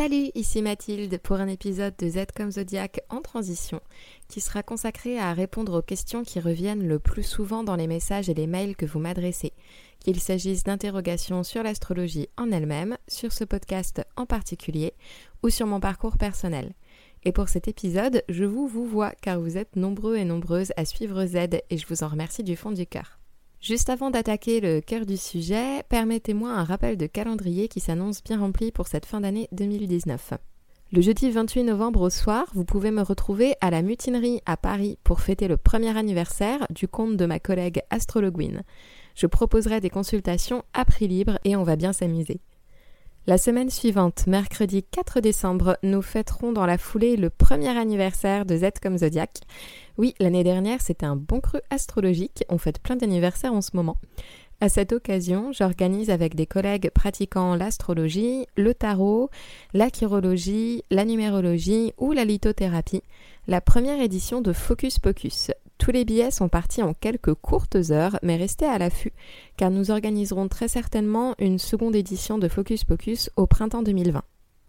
Salut, ici Mathilde pour un épisode de Z comme Zodiac en transition qui sera consacré à répondre aux questions qui reviennent le plus souvent dans les messages et les mails que vous m'adressez, qu'il s'agisse d'interrogations sur l'astrologie en elle-même, sur ce podcast en particulier ou sur mon parcours personnel. Et pour cet épisode, je vous vous vois car vous êtes nombreux et nombreuses à suivre Z et je vous en remercie du fond du cœur. Juste avant d'attaquer le cœur du sujet, permettez-moi un rappel de calendrier qui s'annonce bien rempli pour cette fin d'année 2019. Le jeudi 28 novembre au soir, vous pouvez me retrouver à la mutinerie à Paris pour fêter le premier anniversaire du compte de ma collègue Astrologuine. Je proposerai des consultations à prix libre et on va bien s'amuser. La semaine suivante, mercredi 4 décembre, nous fêterons dans la foulée le premier anniversaire de Z comme Zodiac. Oui, l'année dernière, c'était un bon cru astrologique. On fête plein d'anniversaires en ce moment. À cette occasion, j'organise avec des collègues pratiquant l'astrologie, le tarot, la chirologie, la numérologie ou la lithothérapie la première édition de Focus Pocus. Tous les billets sont partis en quelques courtes heures, mais restez à l'affût, car nous organiserons très certainement une seconde édition de Focus Pocus au printemps 2020.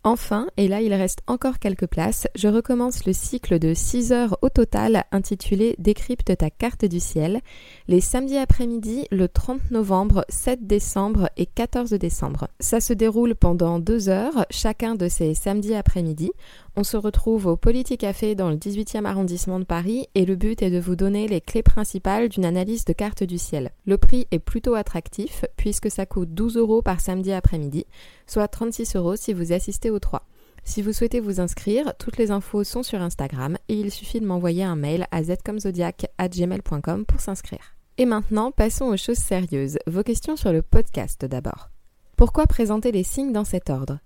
Enfin, et là il reste encore quelques places, je recommence le cycle de 6 heures au total intitulé Décrypte ta carte du ciel, les samedis après-midi le 30 novembre, 7 décembre et 14 décembre. Ça se déroule pendant 2 heures, chacun de ces samedis après-midi. On se retrouve au Café dans le 18e arrondissement de Paris et le but est de vous donner les clés principales d'une analyse de carte du ciel. Le prix est plutôt attractif puisque ça coûte 12 euros par samedi après-midi, soit 36 euros si vous assistez aux trois. Si vous souhaitez vous inscrire, toutes les infos sont sur Instagram et il suffit de m'envoyer un mail à zcomzodiac.gmail.com pour s'inscrire. Et maintenant, passons aux choses sérieuses. Vos questions sur le podcast d'abord. Pourquoi présenter les signes dans cet ordre?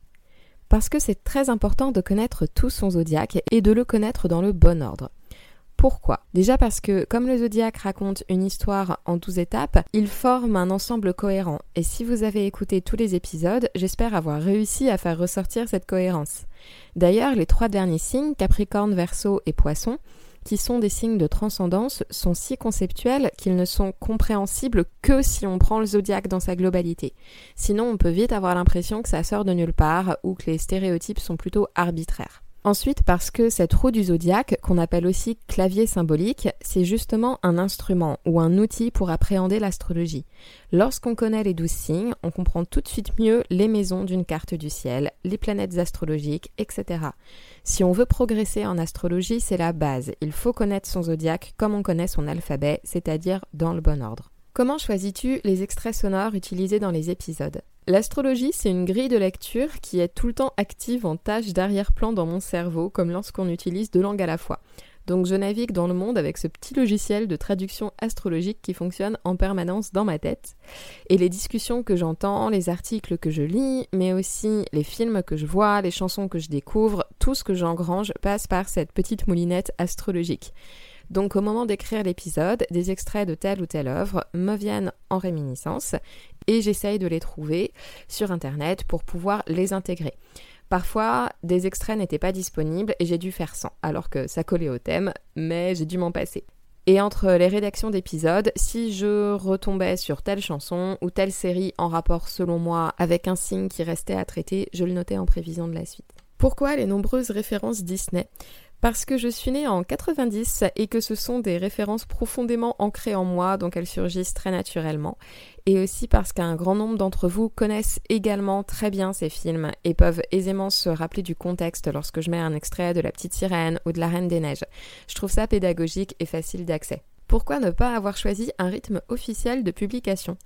Parce que c'est très important de connaître tout son zodiaque et de le connaître dans le bon ordre. Pourquoi? Déjà parce que comme le zodiaque raconte une histoire en 12 étapes, il forme un ensemble cohérent. Et si vous avez écouté tous les épisodes, j'espère avoir réussi à faire ressortir cette cohérence. D'ailleurs, les trois derniers signes, Capricorne, Verseau et Poisson, qui sont des signes de transcendance, sont si conceptuels qu'ils ne sont compréhensibles que si on prend le zodiaque dans sa globalité. Sinon, on peut vite avoir l'impression que ça sort de nulle part ou que les stéréotypes sont plutôt arbitraires. Ensuite, parce que cette roue du zodiaque, qu'on appelle aussi clavier symbolique, c'est justement un instrument ou un outil pour appréhender l'astrologie. Lorsqu'on connaît les douze signes, on comprend tout de suite mieux les maisons d'une carte du ciel, les planètes astrologiques, etc. Si on veut progresser en astrologie, c'est la base. Il faut connaître son zodiaque comme on connaît son alphabet, c'est-à-dire dans le bon ordre. Comment choisis-tu les extraits sonores utilisés dans les épisodes? L'astrologie, c'est une grille de lecture qui est tout le temps active en tâche d'arrière-plan dans mon cerveau, comme lorsqu'on utilise deux langues à la fois. Donc je navigue dans le monde avec ce petit logiciel de traduction astrologique qui fonctionne en permanence dans ma tête. Et les discussions que j'entends, les articles que je lis, mais aussi les films que je vois, les chansons que je découvre, tout ce que j'engrange passe par cette petite moulinette astrologique. Donc au moment d'écrire l'épisode, des extraits de telle ou telle œuvre me viennent en réminiscence et j'essaye de les trouver sur Internet pour pouvoir les intégrer. Parfois, des extraits n'étaient pas disponibles et j'ai dû faire sans, alors que ça collait au thème, mais j'ai dû m'en passer. Et entre les rédactions d'épisodes, si je retombais sur telle chanson ou telle série en rapport selon moi avec un signe qui restait à traiter, je le notais en prévision de la suite. Pourquoi les nombreuses références Disney? Parce que je suis née en 90 et que ce sont des références profondément ancrées en moi, donc elles surgissent très naturellement. Et aussi parce qu'un grand nombre d'entre vous connaissent également très bien ces films et peuvent aisément se rappeler du contexte lorsque je mets un extrait de La Petite Sirène ou de La Reine des Neiges. Je trouve ça pédagogique et facile d'accès. Pourquoi ne pas avoir choisi un rythme officiel de publication?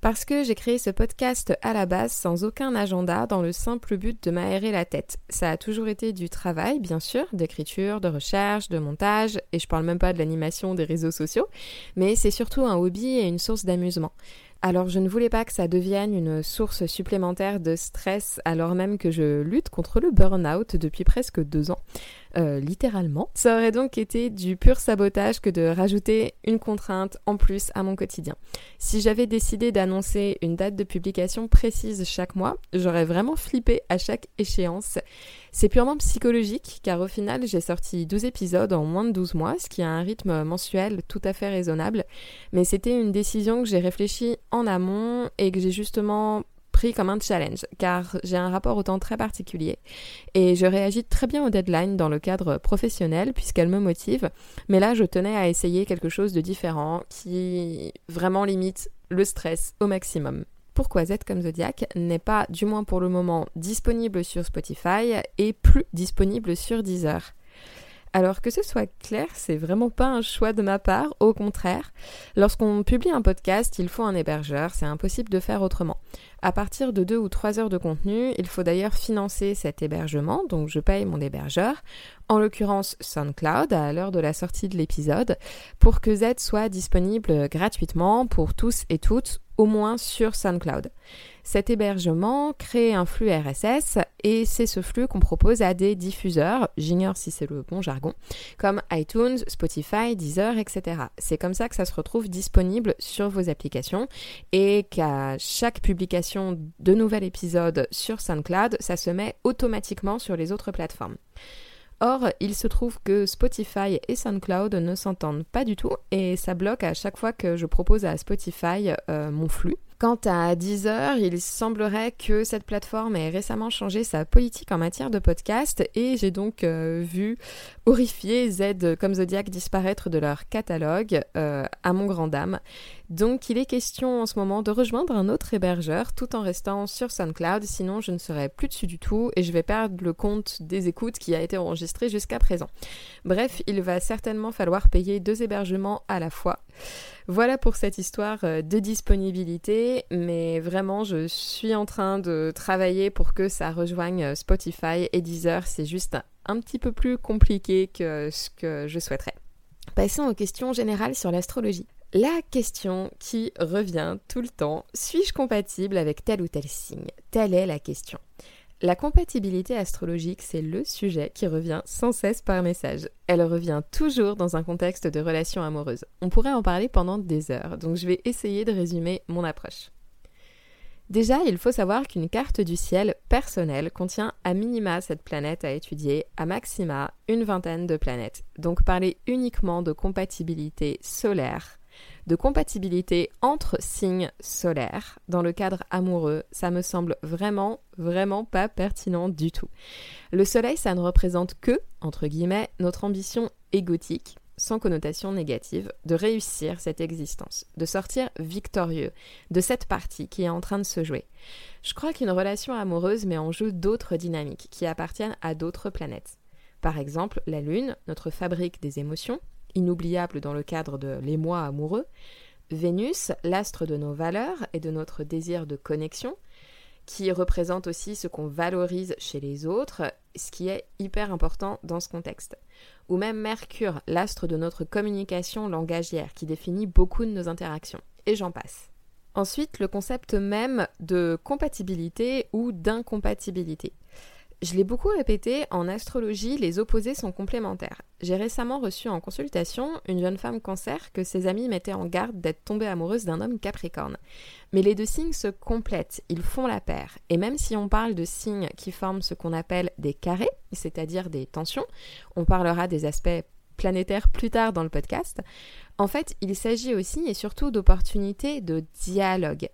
Parce que j'ai créé ce podcast à la base sans aucun agenda dans le simple but de m'aérer la tête. Ça a toujours été du travail, bien sûr, d'écriture, de recherche, de montage, et je parle même pas de l'animation des réseaux sociaux, mais c'est surtout un hobby et une source d'amusement. Alors je ne voulais pas que ça devienne une source supplémentaire de stress alors même que je lutte contre le burn-out depuis presque deux ans. Euh, littéralement. Ça aurait donc été du pur sabotage que de rajouter une contrainte en plus à mon quotidien. Si j'avais décidé d'annoncer une date de publication précise chaque mois, j'aurais vraiment flippé à chaque échéance. C'est purement psychologique car au final j'ai sorti 12 épisodes en moins de 12 mois, ce qui a un rythme mensuel tout à fait raisonnable, mais c'était une décision que j'ai réfléchie en amont et que j'ai justement comme un challenge, car j'ai un rapport au temps très particulier, et je réagis très bien aux deadlines dans le cadre professionnel, puisqu'elles me motivent, mais là je tenais à essayer quelque chose de différent, qui vraiment limite le stress au maximum pourquoi Z comme Zodiac n'est pas, du moins pour le moment, disponible sur Spotify et plus disponible sur Deezer? Alors que ce soit clair, c'est vraiment pas un choix de ma part, au contraire. Lorsqu'on publie un podcast, il faut un hébergeur, c'est impossible de faire autrement. À partir de deux ou trois heures de contenu, il faut d'ailleurs financer cet hébergement, donc je paye mon hébergeur, en l'occurrence SoundCloud à l'heure de la sortie de l'épisode, pour que Z soit disponible gratuitement pour tous et toutes, au moins sur SoundCloud. Cet hébergement crée un flux RSS et c'est ce flux qu'on propose à des diffuseurs, j'ignore si c'est le bon jargon, comme iTunes, Spotify, Deezer, etc. C'est comme ça que ça se retrouve disponible sur vos applications et qu'à chaque publication de nouvel épisode sur SoundCloud, ça se met automatiquement sur les autres plateformes. Or, il se trouve que Spotify et SoundCloud ne s'entendent pas du tout et ça bloque à chaque fois que je propose à Spotify euh, mon flux. Quant à Deezer, il semblerait que cette plateforme ait récemment changé sa politique en matière de podcast et j'ai donc euh, vu horrifié Z comme Zodiac disparaître de leur catalogue euh, à mon grand dame. Donc il est question en ce moment de rejoindre un autre hébergeur tout en restant sur SoundCloud, sinon je ne serai plus dessus du tout et je vais perdre le compte des écoutes qui a été enregistré jusqu'à présent. Bref, il va certainement falloir payer deux hébergements à la fois. Voilà pour cette histoire euh, de disponibilité, mais vraiment je suis en train de travailler pour que ça rejoigne euh, Spotify et Deezer. C'est juste un petit peu plus compliqué que ce que je souhaiterais. Passons aux questions générales sur l'astrologie. La question qui revient tout le temps, suis-je compatible avec tel ou tel signe? Telle est la question. La compatibilité astrologique, c'est le sujet qui revient sans cesse par message. Elle revient toujours dans un contexte de relation amoureuse. On pourrait en parler pendant des heures, donc je vais essayer de résumer mon approche. Déjà, il faut savoir qu'une carte du ciel personnelle contient à minima cette planète à étudier, à maxima une vingtaine de planètes. Donc parler uniquement de compatibilité solaire de compatibilité entre signes solaires dans le cadre amoureux, ça me semble vraiment, vraiment pas pertinent du tout. Le soleil, ça ne représente que, entre guillemets, notre ambition égotique, sans connotation négative, de réussir cette existence, de sortir victorieux de cette partie qui est en train de se jouer. Je crois qu'une relation amoureuse met en jeu d'autres dynamiques qui appartiennent à d'autres planètes. Par exemple, la Lune, notre fabrique des émotions, inoubliable dans le cadre de l'émoi amoureux, Vénus, l'astre de nos valeurs et de notre désir de connexion, qui représente aussi ce qu'on valorise chez les autres, ce qui est hyper important dans ce contexte. Ou même Mercure, l'astre de notre communication langagière, qui définit beaucoup de nos interactions. Et j'en passe. Ensuite, le concept même de compatibilité ou d'incompatibilité. Je l'ai beaucoup répété, en astrologie, les opposés sont complémentaires. J'ai récemment reçu en consultation une jeune femme cancer que ses amis mettaient en garde d'être tombée amoureuse d'un homme capricorne. Mais les deux signes se complètent, ils font la paire. Et même si on parle de signes qui forment ce qu'on appelle des carrés, c'est-à-dire des tensions, on parlera des aspects planétaires plus tard dans le podcast, en fait, il s'agit aussi et surtout d'opportunités de dialogue.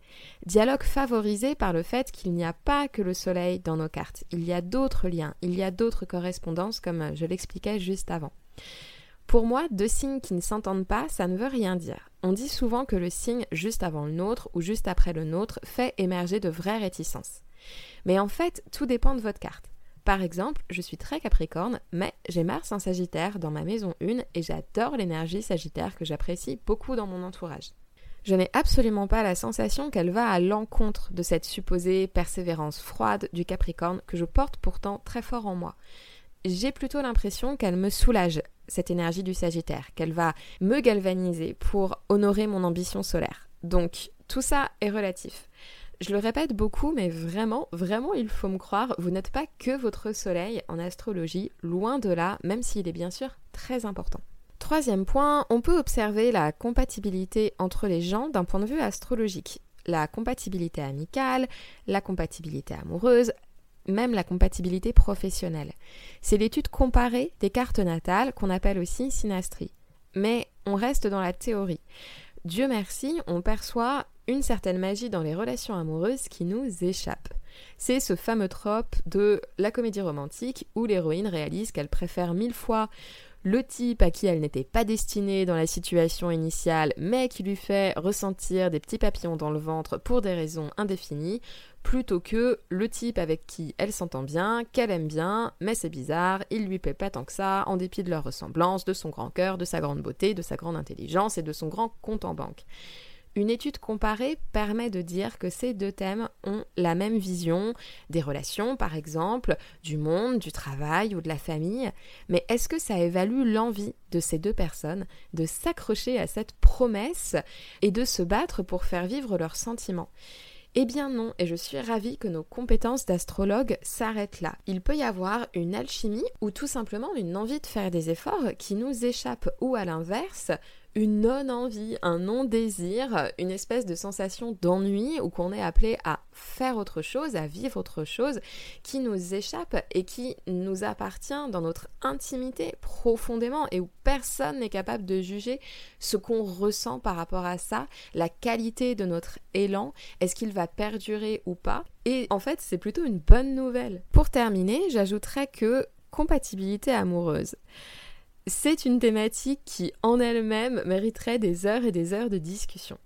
Dialogue favorisé par le fait qu'il n'y a pas que le soleil dans nos cartes. Il y a d'autres liens, il y a d'autres correspondances comme je l'expliquais juste avant. Pour moi, deux signes qui ne s'entendent pas, ça ne veut rien dire. On dit souvent que le signe juste avant le nôtre ou juste après le nôtre fait émerger de vraies réticences. Mais en fait, tout dépend de votre carte. Par exemple, je suis très capricorne, mais j'ai Mars en Sagittaire dans ma maison 1 et j'adore l'énergie Sagittaire que j'apprécie beaucoup dans mon entourage. Je n'ai absolument pas la sensation qu'elle va à l'encontre de cette supposée persévérance froide du Capricorne que je porte pourtant très fort en moi. J'ai plutôt l'impression qu'elle me soulage, cette énergie du Sagittaire, qu'elle va me galvaniser pour honorer mon ambition solaire. Donc, tout ça est relatif. Je le répète beaucoup, mais vraiment, vraiment, il faut me croire, vous n'êtes pas que votre soleil en astrologie, loin de là, même s'il est bien sûr très important. Troisième point, on peut observer la compatibilité entre les gens d'un point de vue astrologique. La compatibilité amicale, la compatibilité amoureuse, même la compatibilité professionnelle. C'est l'étude comparée des cartes natales qu'on appelle aussi synastrie. Mais on reste dans la théorie. Dieu merci, on perçoit une certaine magie dans les relations amoureuses qui nous échappe. C'est ce fameux trope de la comédie romantique où l'héroïne réalise qu'elle préfère mille fois le type à qui elle n'était pas destinée dans la situation initiale, mais qui lui fait ressentir des petits papillons dans le ventre pour des raisons indéfinies, plutôt que le type avec qui elle s'entend bien, qu'elle aime bien, mais c'est bizarre, il lui plaît pas tant que ça, en dépit de leur ressemblance, de son grand cœur, de sa grande beauté, de sa grande intelligence et de son grand compte en banque. Une étude comparée permet de dire que ces deux thèmes ont la même vision des relations, par exemple, du monde, du travail ou de la famille, mais est-ce que ça évalue l'envie de ces deux personnes de s'accrocher à cette promesse et de se battre pour faire vivre leurs sentiments? Eh bien non, et je suis ravie que nos compétences d'astrologue s'arrêtent là. Il peut y avoir une alchimie ou tout simplement une envie de faire des efforts qui nous échappe ou à l'inverse, une non-envie, un non-désir, une espèce de sensation d'ennui ou qu'on est appelé à faire autre chose, à vivre autre chose, qui nous échappe et qui nous appartient dans notre intimité profondément et où personne n'est capable de juger ce qu'on ressent par rapport à ça, la qualité de notre élan, est-ce qu'il va perdurer ou pas. Et en fait, c'est plutôt une bonne nouvelle. Pour terminer, j'ajouterais que compatibilité amoureuse. C'est une thématique qui, en elle-même, mériterait des heures et des heures de discussion.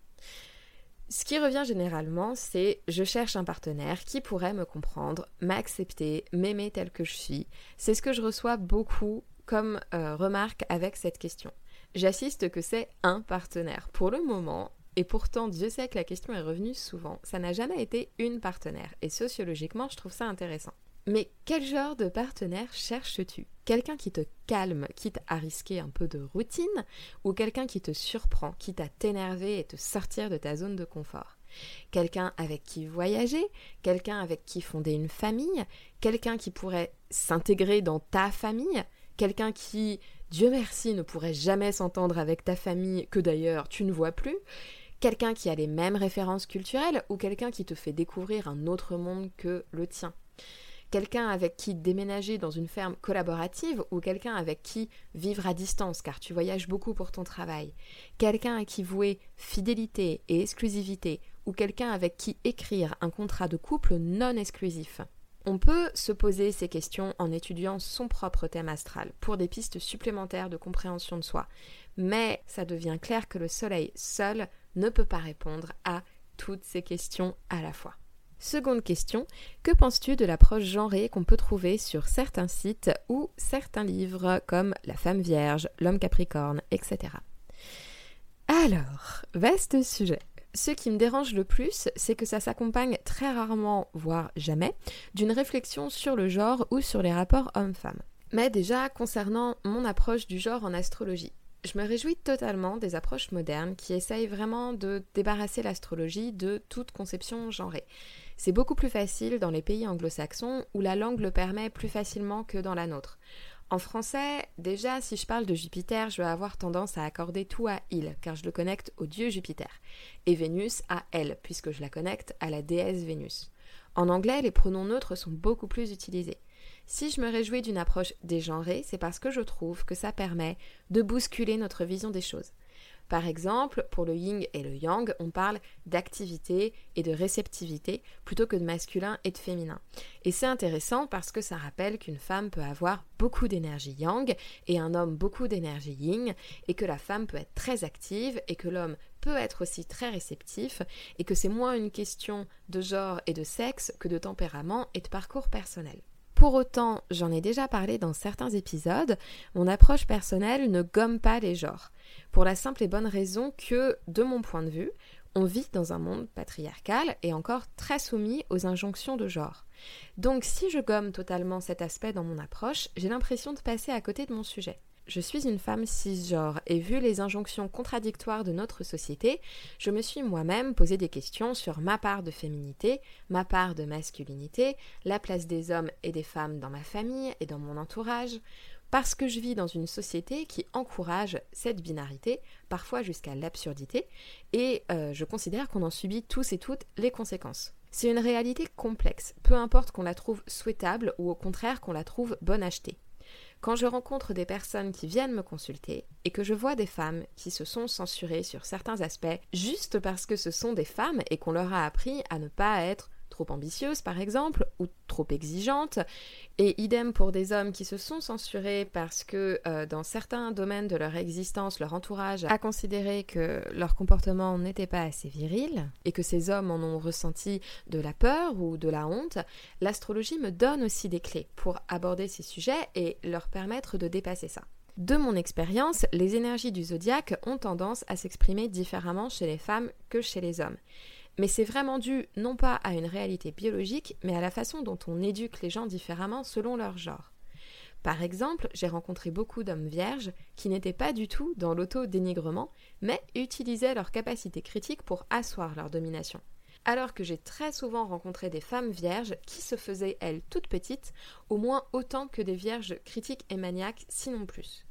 Ce qui revient généralement, c'est je cherche un partenaire qui pourrait me comprendre, m'accepter, m'aimer tel que je suis. C'est ce que je reçois beaucoup comme euh, remarque avec cette question. J'assiste que c'est un partenaire. Pour le moment, et pourtant Dieu sait que la question est revenue souvent, ça n'a jamais été une partenaire. Et sociologiquement, je trouve ça intéressant. Mais quel genre de partenaire cherches-tu? Quelqu'un qui te calme, quitte à risquer un peu de routine, ou quelqu'un qui te surprend, quitte à t'énerver et te sortir de ta zone de confort? Quelqu'un avec qui voyager, quelqu'un avec qui fonder une famille, quelqu'un qui pourrait s'intégrer dans ta famille, quelqu'un qui, Dieu merci, ne pourrait jamais s'entendre avec ta famille, que d'ailleurs tu ne vois plus, quelqu'un qui a les mêmes références culturelles, ou quelqu'un qui te fait découvrir un autre monde que le tien? Quelqu'un avec qui déménager dans une ferme collaborative ou quelqu'un avec qui vivre à distance car tu voyages beaucoup pour ton travail, quelqu'un à qui vouer fidélité et exclusivité ou quelqu'un avec qui écrire un contrat de couple non exclusif. On peut se poser ces questions en étudiant son propre thème astral pour des pistes supplémentaires de compréhension de soi, mais ça devient clair que le Soleil seul ne peut pas répondre à toutes ces questions à la fois. Seconde question, que penses-tu de l'approche genrée qu'on peut trouver sur certains sites ou certains livres comme La femme vierge, L'homme capricorne, etc. Alors, vaste sujet. Ce qui me dérange le plus, c'est que ça s'accompagne très rarement, voire jamais, d'une réflexion sur le genre ou sur les rapports hommes-femmes. Mais déjà, concernant mon approche du genre en astrologie, je me réjouis totalement des approches modernes qui essayent vraiment de débarrasser l'astrologie de toute conception genrée. C'est beaucoup plus facile dans les pays anglo-saxons où la langue le permet plus facilement que dans la nôtre. En français, déjà, si je parle de Jupiter, je vais avoir tendance à accorder tout à il, car je le connecte au dieu Jupiter, et Vénus à elle, puisque je la connecte à la déesse Vénus. En anglais, les pronoms neutres sont beaucoup plus utilisés. Si je me réjouis d'une approche dégenrée, c'est parce que je trouve que ça permet de bousculer notre vision des choses. Par exemple, pour le yin et le yang, on parle d'activité et de réceptivité plutôt que de masculin et de féminin. Et c'est intéressant parce que ça rappelle qu'une femme peut avoir beaucoup d'énergie yang et un homme beaucoup d'énergie yin et que la femme peut être très active et que l'homme peut être aussi très réceptif et que c'est moins une question de genre et de sexe que de tempérament et de parcours personnel. Pour autant, j'en ai déjà parlé dans certains épisodes, mon approche personnelle ne gomme pas les genres pour la simple et bonne raison que, de mon point de vue, on vit dans un monde patriarcal et encore très soumis aux injonctions de genre. Donc si je gomme totalement cet aspect dans mon approche, j'ai l'impression de passer à côté de mon sujet. Je suis une femme cisgenre et vu les injonctions contradictoires de notre société, je me suis moi-même posé des questions sur ma part de féminité, ma part de masculinité, la place des hommes et des femmes dans ma famille et dans mon entourage, parce que je vis dans une société qui encourage cette binarité, parfois jusqu'à l'absurdité, et euh, je considère qu'on en subit tous et toutes les conséquences. C'est une réalité complexe, peu importe qu'on la trouve souhaitable ou au contraire qu'on la trouve bonne achetée. Quand je rencontre des personnes qui viennent me consulter et que je vois des femmes qui se sont censurées sur certains aspects juste parce que ce sont des femmes et qu'on leur a appris à ne pas être trop ambitieuse par exemple, ou trop exigeante, et idem pour des hommes qui se sont censurés parce que euh, dans certains domaines de leur existence, leur entourage a considéré que leur comportement n'était pas assez viril, et que ces hommes en ont ressenti de la peur ou de la honte, l'astrologie me donne aussi des clés pour aborder ces sujets et leur permettre de dépasser ça. De mon expérience, les énergies du zodiaque ont tendance à s'exprimer différemment chez les femmes que chez les hommes. Mais c'est vraiment dû non pas à une réalité biologique, mais à la façon dont on éduque les gens différemment selon leur genre. Par exemple, j'ai rencontré beaucoup d'hommes vierges qui n'étaient pas du tout dans l'auto-dénigrement, mais utilisaient leur capacité critique pour asseoir leur domination. Alors que j'ai très souvent rencontré des femmes vierges qui se faisaient, elles, toutes petites, au moins autant que des vierges critiques et maniaques, sinon plus.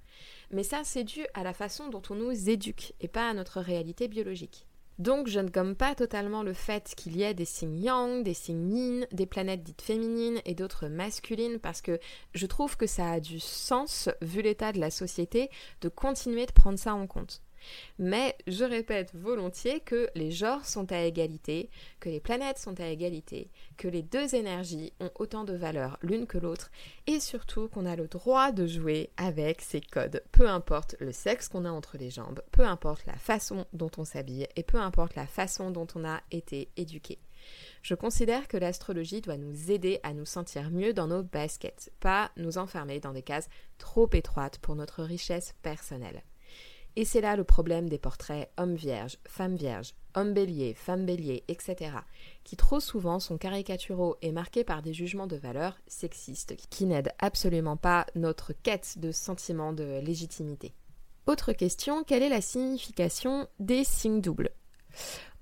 Mais ça, c'est dû à la façon dont on nous éduque et pas à notre réalité biologique. Donc je ne gomme pas totalement le fait qu'il y ait des signes yang, des signes yin, des planètes dites féminines et d'autres masculines parce que je trouve que ça a du sens, vu l'état de la société, de continuer de prendre ça en compte. Mais je répète volontiers que les genres sont à égalité, que les planètes sont à égalité, que les deux énergies ont autant de valeur l'une que l'autre, et surtout qu'on a le droit de jouer avec ces codes, peu importe le sexe qu'on a entre les jambes, peu importe la façon dont on s'habille, et peu importe la façon dont on a été éduqué. Je considère que l'astrologie doit nous aider à nous sentir mieux dans nos baskets, pas nous enfermer dans des cases trop étroites pour notre richesse personnelle. Et c'est là le problème des portraits hommes vierges, femmes vierges, hommes béliers, femmes béliers, etc., qui trop souvent sont caricaturaux et marqués par des jugements de valeur sexistes qui n'aident absolument pas notre quête de sentiment de légitimité. Autre question, quelle est la signification des signes doubles?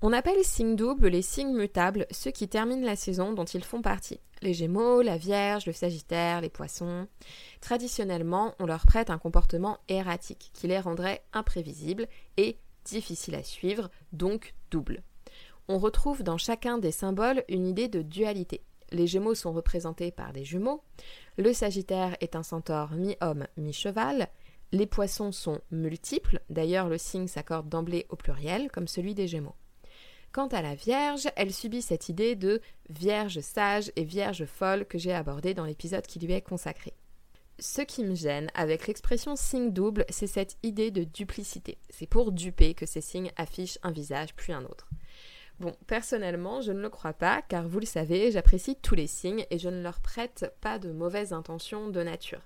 On appelle signes doubles les signes mutables, ceux qui terminent la saison dont ils font partie. Les Gémeaux, la Vierge, le Sagittaire, les Poissons. Traditionnellement, on leur prête un comportement erratique qui les rendrait imprévisibles et difficiles à suivre, donc doubles. On retrouve dans chacun des symboles une idée de dualité. Les Gémeaux sont représentés par des jumeaux, le Sagittaire est un centaure mi-homme, mi-cheval, les poissons sont multiples, d'ailleurs le signe s'accorde d'emblée au pluriel, comme celui des Gémeaux. Quant à la Vierge, elle subit cette idée de Vierge sage et Vierge folle que j'ai abordée dans l'épisode qui lui est consacré. Ce qui me gêne avec l'expression signe double, c'est cette idée de duplicité. C'est pour duper que ces signes affichent un visage puis un autre. Bon, personnellement, je ne le crois pas, car vous le savez, j'apprécie tous les signes et je ne leur prête pas de mauvaises intentions de nature.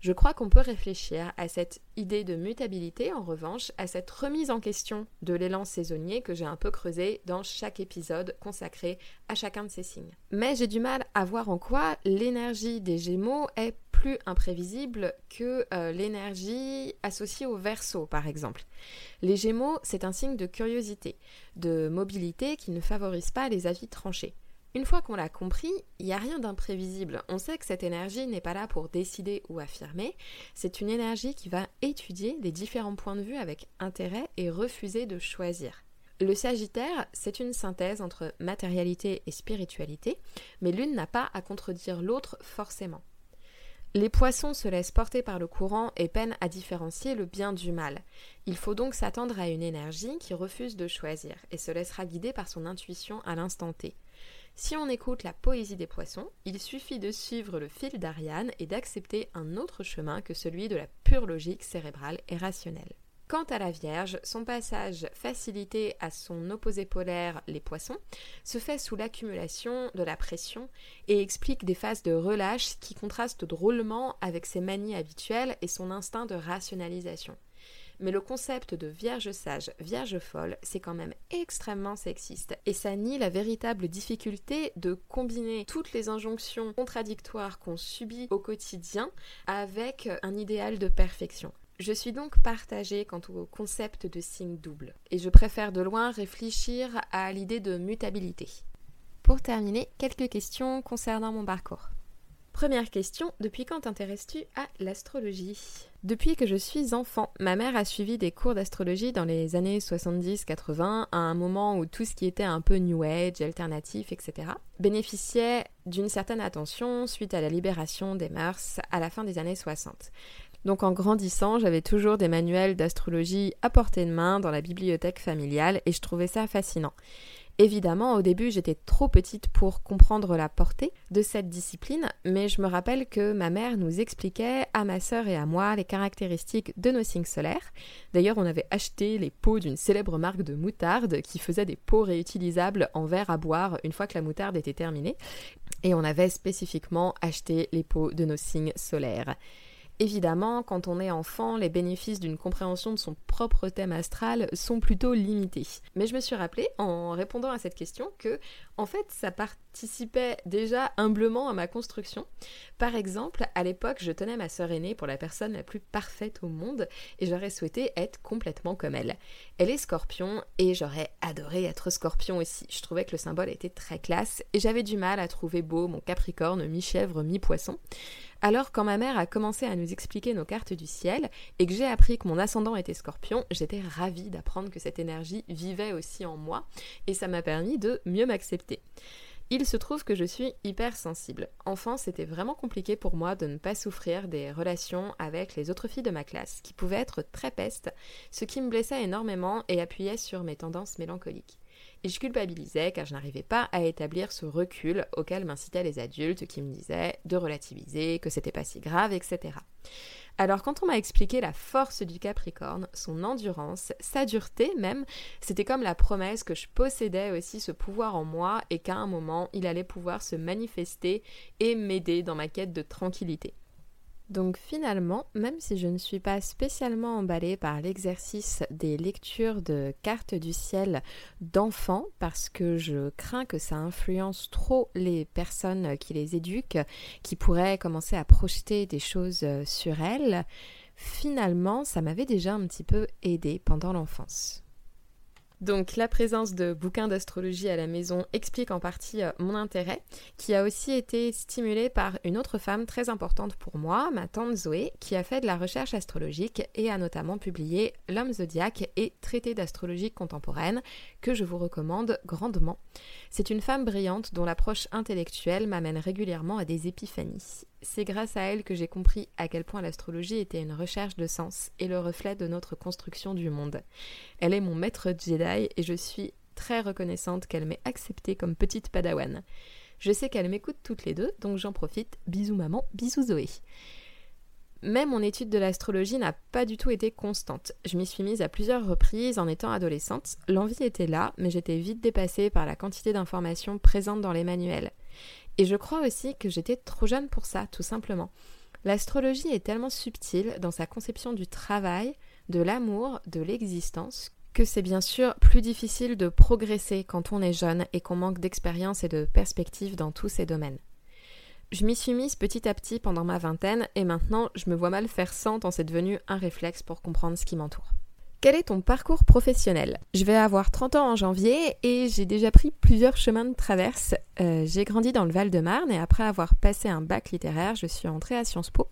Je crois qu'on peut réfléchir à cette idée de mutabilité, en revanche, à cette remise en question de l'élan saisonnier que j'ai un peu creusé dans chaque épisode consacré à chacun de ces signes. Mais j'ai du mal à voir en quoi l'énergie des Gémeaux est plus imprévisible que euh, l'énergie associée au Verseau, par exemple. Les Gémeaux, c'est un signe de curiosité, de mobilité qui ne favorise pas les avis tranchés. Une fois qu'on l'a compris, il n'y a rien d'imprévisible. On sait que cette énergie n'est pas là pour décider ou affirmer, c'est une énergie qui va étudier les différents points de vue avec intérêt et refuser de choisir. Le Sagittaire, c'est une synthèse entre matérialité et spiritualité, mais l'une n'a pas à contredire l'autre forcément. Les poissons se laissent porter par le courant et peinent à différencier le bien du mal. Il faut donc s'attendre à une énergie qui refuse de choisir et se laissera guider par son intuition à l'instant T. Si on écoute la poésie des poissons, il suffit de suivre le fil d'Ariane et d'accepter un autre chemin que celui de la pure logique cérébrale et rationnelle. Quant à la Vierge, son passage facilité à son opposé polaire, les poissons, se fait sous l'accumulation de la pression et explique des phases de relâche qui contrastent drôlement avec ses manies habituelles et son instinct de rationalisation mais le concept de vierge sage, vierge folle, c'est quand même extrêmement sexiste. Et ça nie la véritable difficulté de combiner toutes les injonctions contradictoires qu'on subit au quotidien avec un idéal de perfection. Je suis donc partagée quant au concept de signe double, et je préfère de loin réfléchir à l'idée de mutabilité. Pour terminer, quelques questions concernant mon parcours. Première question, depuis quand t'intéresses-tu à l'astrologie? Depuis que je suis enfant, ma mère a suivi des cours d'astrologie dans les années 70-80, à un moment où tout ce qui était un peu New Age, alternatif, etc., bénéficiait d'une certaine attention suite à la libération des mœurs à la fin des années 60. Donc en grandissant, j'avais toujours des manuels d'astrologie à portée de main dans la bibliothèque familiale et je trouvais ça fascinant. Évidemment, au début, j'étais trop petite pour comprendre la portée de cette discipline, mais je me rappelle que ma mère nous expliquait à ma sœur et à moi les caractéristiques de nos signes solaires. D'ailleurs, on avait acheté les pots d'une célèbre marque de moutarde qui faisait des pots réutilisables en verre à boire une fois que la moutarde était terminée. Et on avait spécifiquement acheté les pots de nos signes solaires. Évidemment, quand on est enfant, les bénéfices d'une compréhension de son propre thème astral sont plutôt limités. Mais je me suis rappelé, en répondant à cette question, que en fait, ça participait déjà humblement à ma construction. Par exemple, à l'époque, je tenais ma sœur aînée pour la personne la plus parfaite au monde et j'aurais souhaité être complètement comme elle. Elle est scorpion et j'aurais adoré être scorpion aussi. Je trouvais que le symbole était très classe et j'avais du mal à trouver beau mon capricorne mi-chèvre, mi-poisson. Alors quand ma mère a commencé à nous expliquer nos cartes du ciel et que j'ai appris que mon ascendant était scorpion, j'étais ravie d'apprendre que cette énergie vivait aussi en moi et ça m'a permis de mieux m'accepter. Il se trouve que je suis hypersensible. Enfant, c'était vraiment compliqué pour moi de ne pas souffrir des relations avec les autres filles de ma classe, qui pouvaient être très pestes, ce qui me blessait énormément et appuyait sur mes tendances mélancoliques et je culpabilisais car je n'arrivais pas à établir ce recul auquel m'incitaient les adultes qui me disaient de relativiser, que c'était pas si grave, etc. Alors quand on m'a expliqué la force du Capricorne, son endurance, sa dureté même, c'était comme la promesse que je possédais aussi ce pouvoir en moi et qu'à un moment il allait pouvoir se manifester et m'aider dans ma quête de tranquillité. Donc finalement, même si je ne suis pas spécialement emballée par l'exercice des lectures de cartes du ciel d'enfants, parce que je crains que ça influence trop les personnes qui les éduquent, qui pourraient commencer à projeter des choses sur elles, finalement, ça m'avait déjà un petit peu aidé pendant l'enfance. Donc la présence de bouquins d'astrologie à la maison explique en partie euh, mon intérêt, qui a aussi été stimulé par une autre femme très importante pour moi, ma tante Zoé, qui a fait de la recherche astrologique et a notamment publié L'homme zodiaque et Traité d'astrologie contemporaine, que je vous recommande grandement. C'est une femme brillante dont l'approche intellectuelle m'amène régulièrement à des épiphanies. C'est grâce à elle que j'ai compris à quel point l'astrologie était une recherche de sens et le reflet de notre construction du monde. Elle est mon maître Jedi et je suis très reconnaissante qu'elle m'ait acceptée comme petite padawan. Je sais qu'elle m'écoute toutes les deux, donc j'en profite. Bisous maman, bisous Zoé. Mais mon étude de l'astrologie n'a pas du tout été constante. Je m'y suis mise à plusieurs reprises en étant adolescente. L'envie était là, mais j'étais vite dépassée par la quantité d'informations présentes dans les manuels. Et je crois aussi que j'étais trop jeune pour ça, tout simplement. L'astrologie est tellement subtile dans sa conception du travail, de l'amour, de l'existence, que c'est bien sûr plus difficile de progresser quand on est jeune et qu'on manque d'expérience et de perspective dans tous ces domaines. Je m'y suis mise petit à petit pendant ma vingtaine et maintenant je me vois mal faire sans tant c'est devenu un réflexe pour comprendre ce qui m'entoure. Quel est ton parcours professionnel? Je vais avoir 30 ans en janvier et j'ai déjà pris plusieurs chemins de traverse. Euh, j'ai grandi dans le Val-de-Marne et après avoir passé un bac littéraire, je suis entrée à Sciences Po.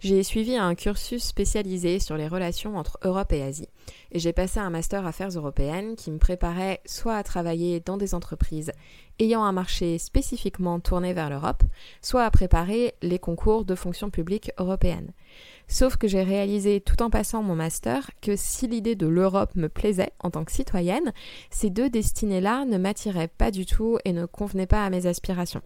J'ai suivi un cursus spécialisé sur les relations entre Europe et Asie et j'ai passé un master affaires européennes qui me préparait soit à travailler dans des entreprises ayant un marché spécifiquement tourné vers l'Europe, soit à préparer les concours de fonction publique européenne. Sauf que j'ai réalisé tout en passant mon master que si l'idée de l'Europe me plaisait en tant que citoyenne, ces deux destinées-là ne m'attiraient pas du tout et ne convenaient pas à mes aspirations.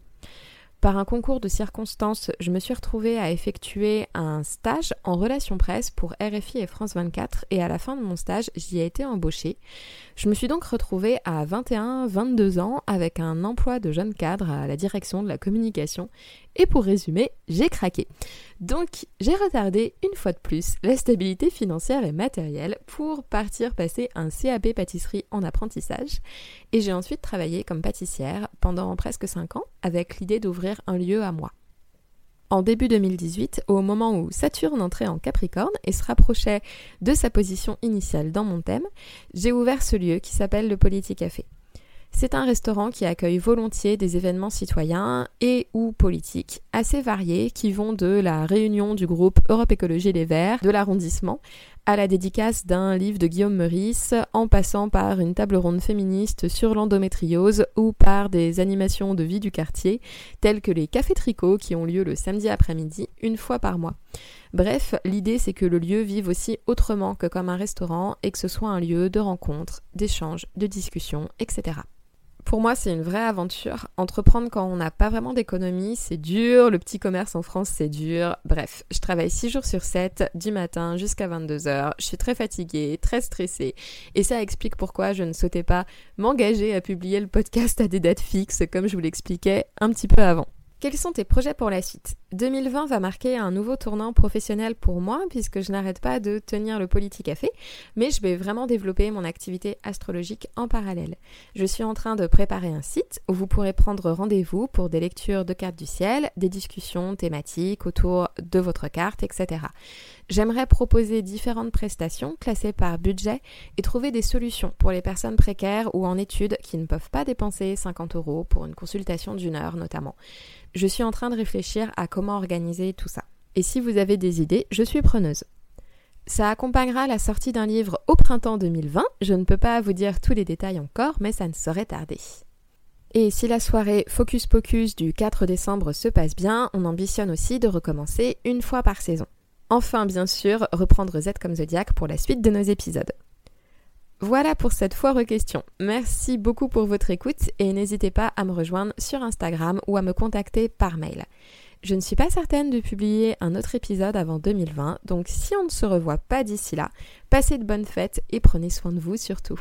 Par un concours de circonstances, je me suis retrouvée à effectuer un stage en relations presse pour RFI et France 24 et à la fin de mon stage, j'y ai été embauchée. Je me suis donc retrouvée à 21-22 ans avec un emploi de jeune cadre à la direction de la communication et pour résumer, j'ai craqué. Donc j'ai retardé une fois de plus la stabilité financière et matérielle pour partir passer un CAP pâtisserie en apprentissage et j'ai ensuite travaillé comme pâtissière pendant presque 5 ans avec l'idée d'ouvrir un lieu à moi. En début 2018, au moment où Saturne entrait en Capricorne et se rapprochait de sa position initiale dans mon thème, j'ai ouvert ce lieu qui s'appelle le Café. C'est un restaurant qui accueille volontiers des événements citoyens et ou politiques assez variés qui vont de la réunion du groupe Europe Écologie Les Verts de l'arrondissement à la dédicace d'un livre de Guillaume Meurice, en passant par une table ronde féministe sur l'endométriose ou par des animations de vie du quartier, telles que les cafés tricots qui ont lieu le samedi après-midi, une fois par mois. Bref, l'idée c'est que le lieu vive aussi autrement que comme un restaurant et que ce soit un lieu de rencontre, d'échange, de discussion, etc. Pour moi, c'est une vraie aventure. Entreprendre quand on n'a pas vraiment d'économie, c'est dur. Le petit commerce en France, c'est dur. Bref, je travaille 6 jours sur 7, du matin jusqu'à 22h. Je suis très fatiguée, très stressée. Et ça explique pourquoi je ne souhaitais pas m'engager à publier le podcast à des dates fixes, comme je vous l'expliquais un petit peu avant. Quels sont tes projets pour la suite? 2020 va marquer un nouveau tournant professionnel pour moi puisque je n'arrête pas de tenir le Café, mais je vais vraiment développer mon activité astrologique en parallèle. Je suis en train de préparer un site où vous pourrez prendre rendez-vous pour des lectures de cartes du ciel, des discussions thématiques autour de votre carte, etc. J'aimerais proposer différentes prestations classées par budget et trouver des solutions pour les personnes précaires ou en études qui ne peuvent pas dépenser 50 euros pour une consultation d'une heure notamment. Je suis en train de réfléchir à organiser tout ça. Et si vous avez des idées, je suis preneuse. Ça accompagnera la sortie d'un livre au printemps 2020. Je ne peux pas vous dire tous les détails encore, mais ça ne saurait tarder. Et si la soirée Focus Pocus du 4 décembre se passe bien, on ambitionne aussi de recommencer une fois par saison. Enfin, bien sûr, reprendre Z comme Zodiac pour la suite de nos épisodes. Voilà pour cette foire question. Merci beaucoup pour votre écoute et n'hésitez pas à me rejoindre sur Instagram ou à me contacter par mail. Je ne suis pas certaine de publier un autre épisode avant 2020, donc si on ne se revoit pas d'ici là, passez de bonnes fêtes et prenez soin de vous surtout.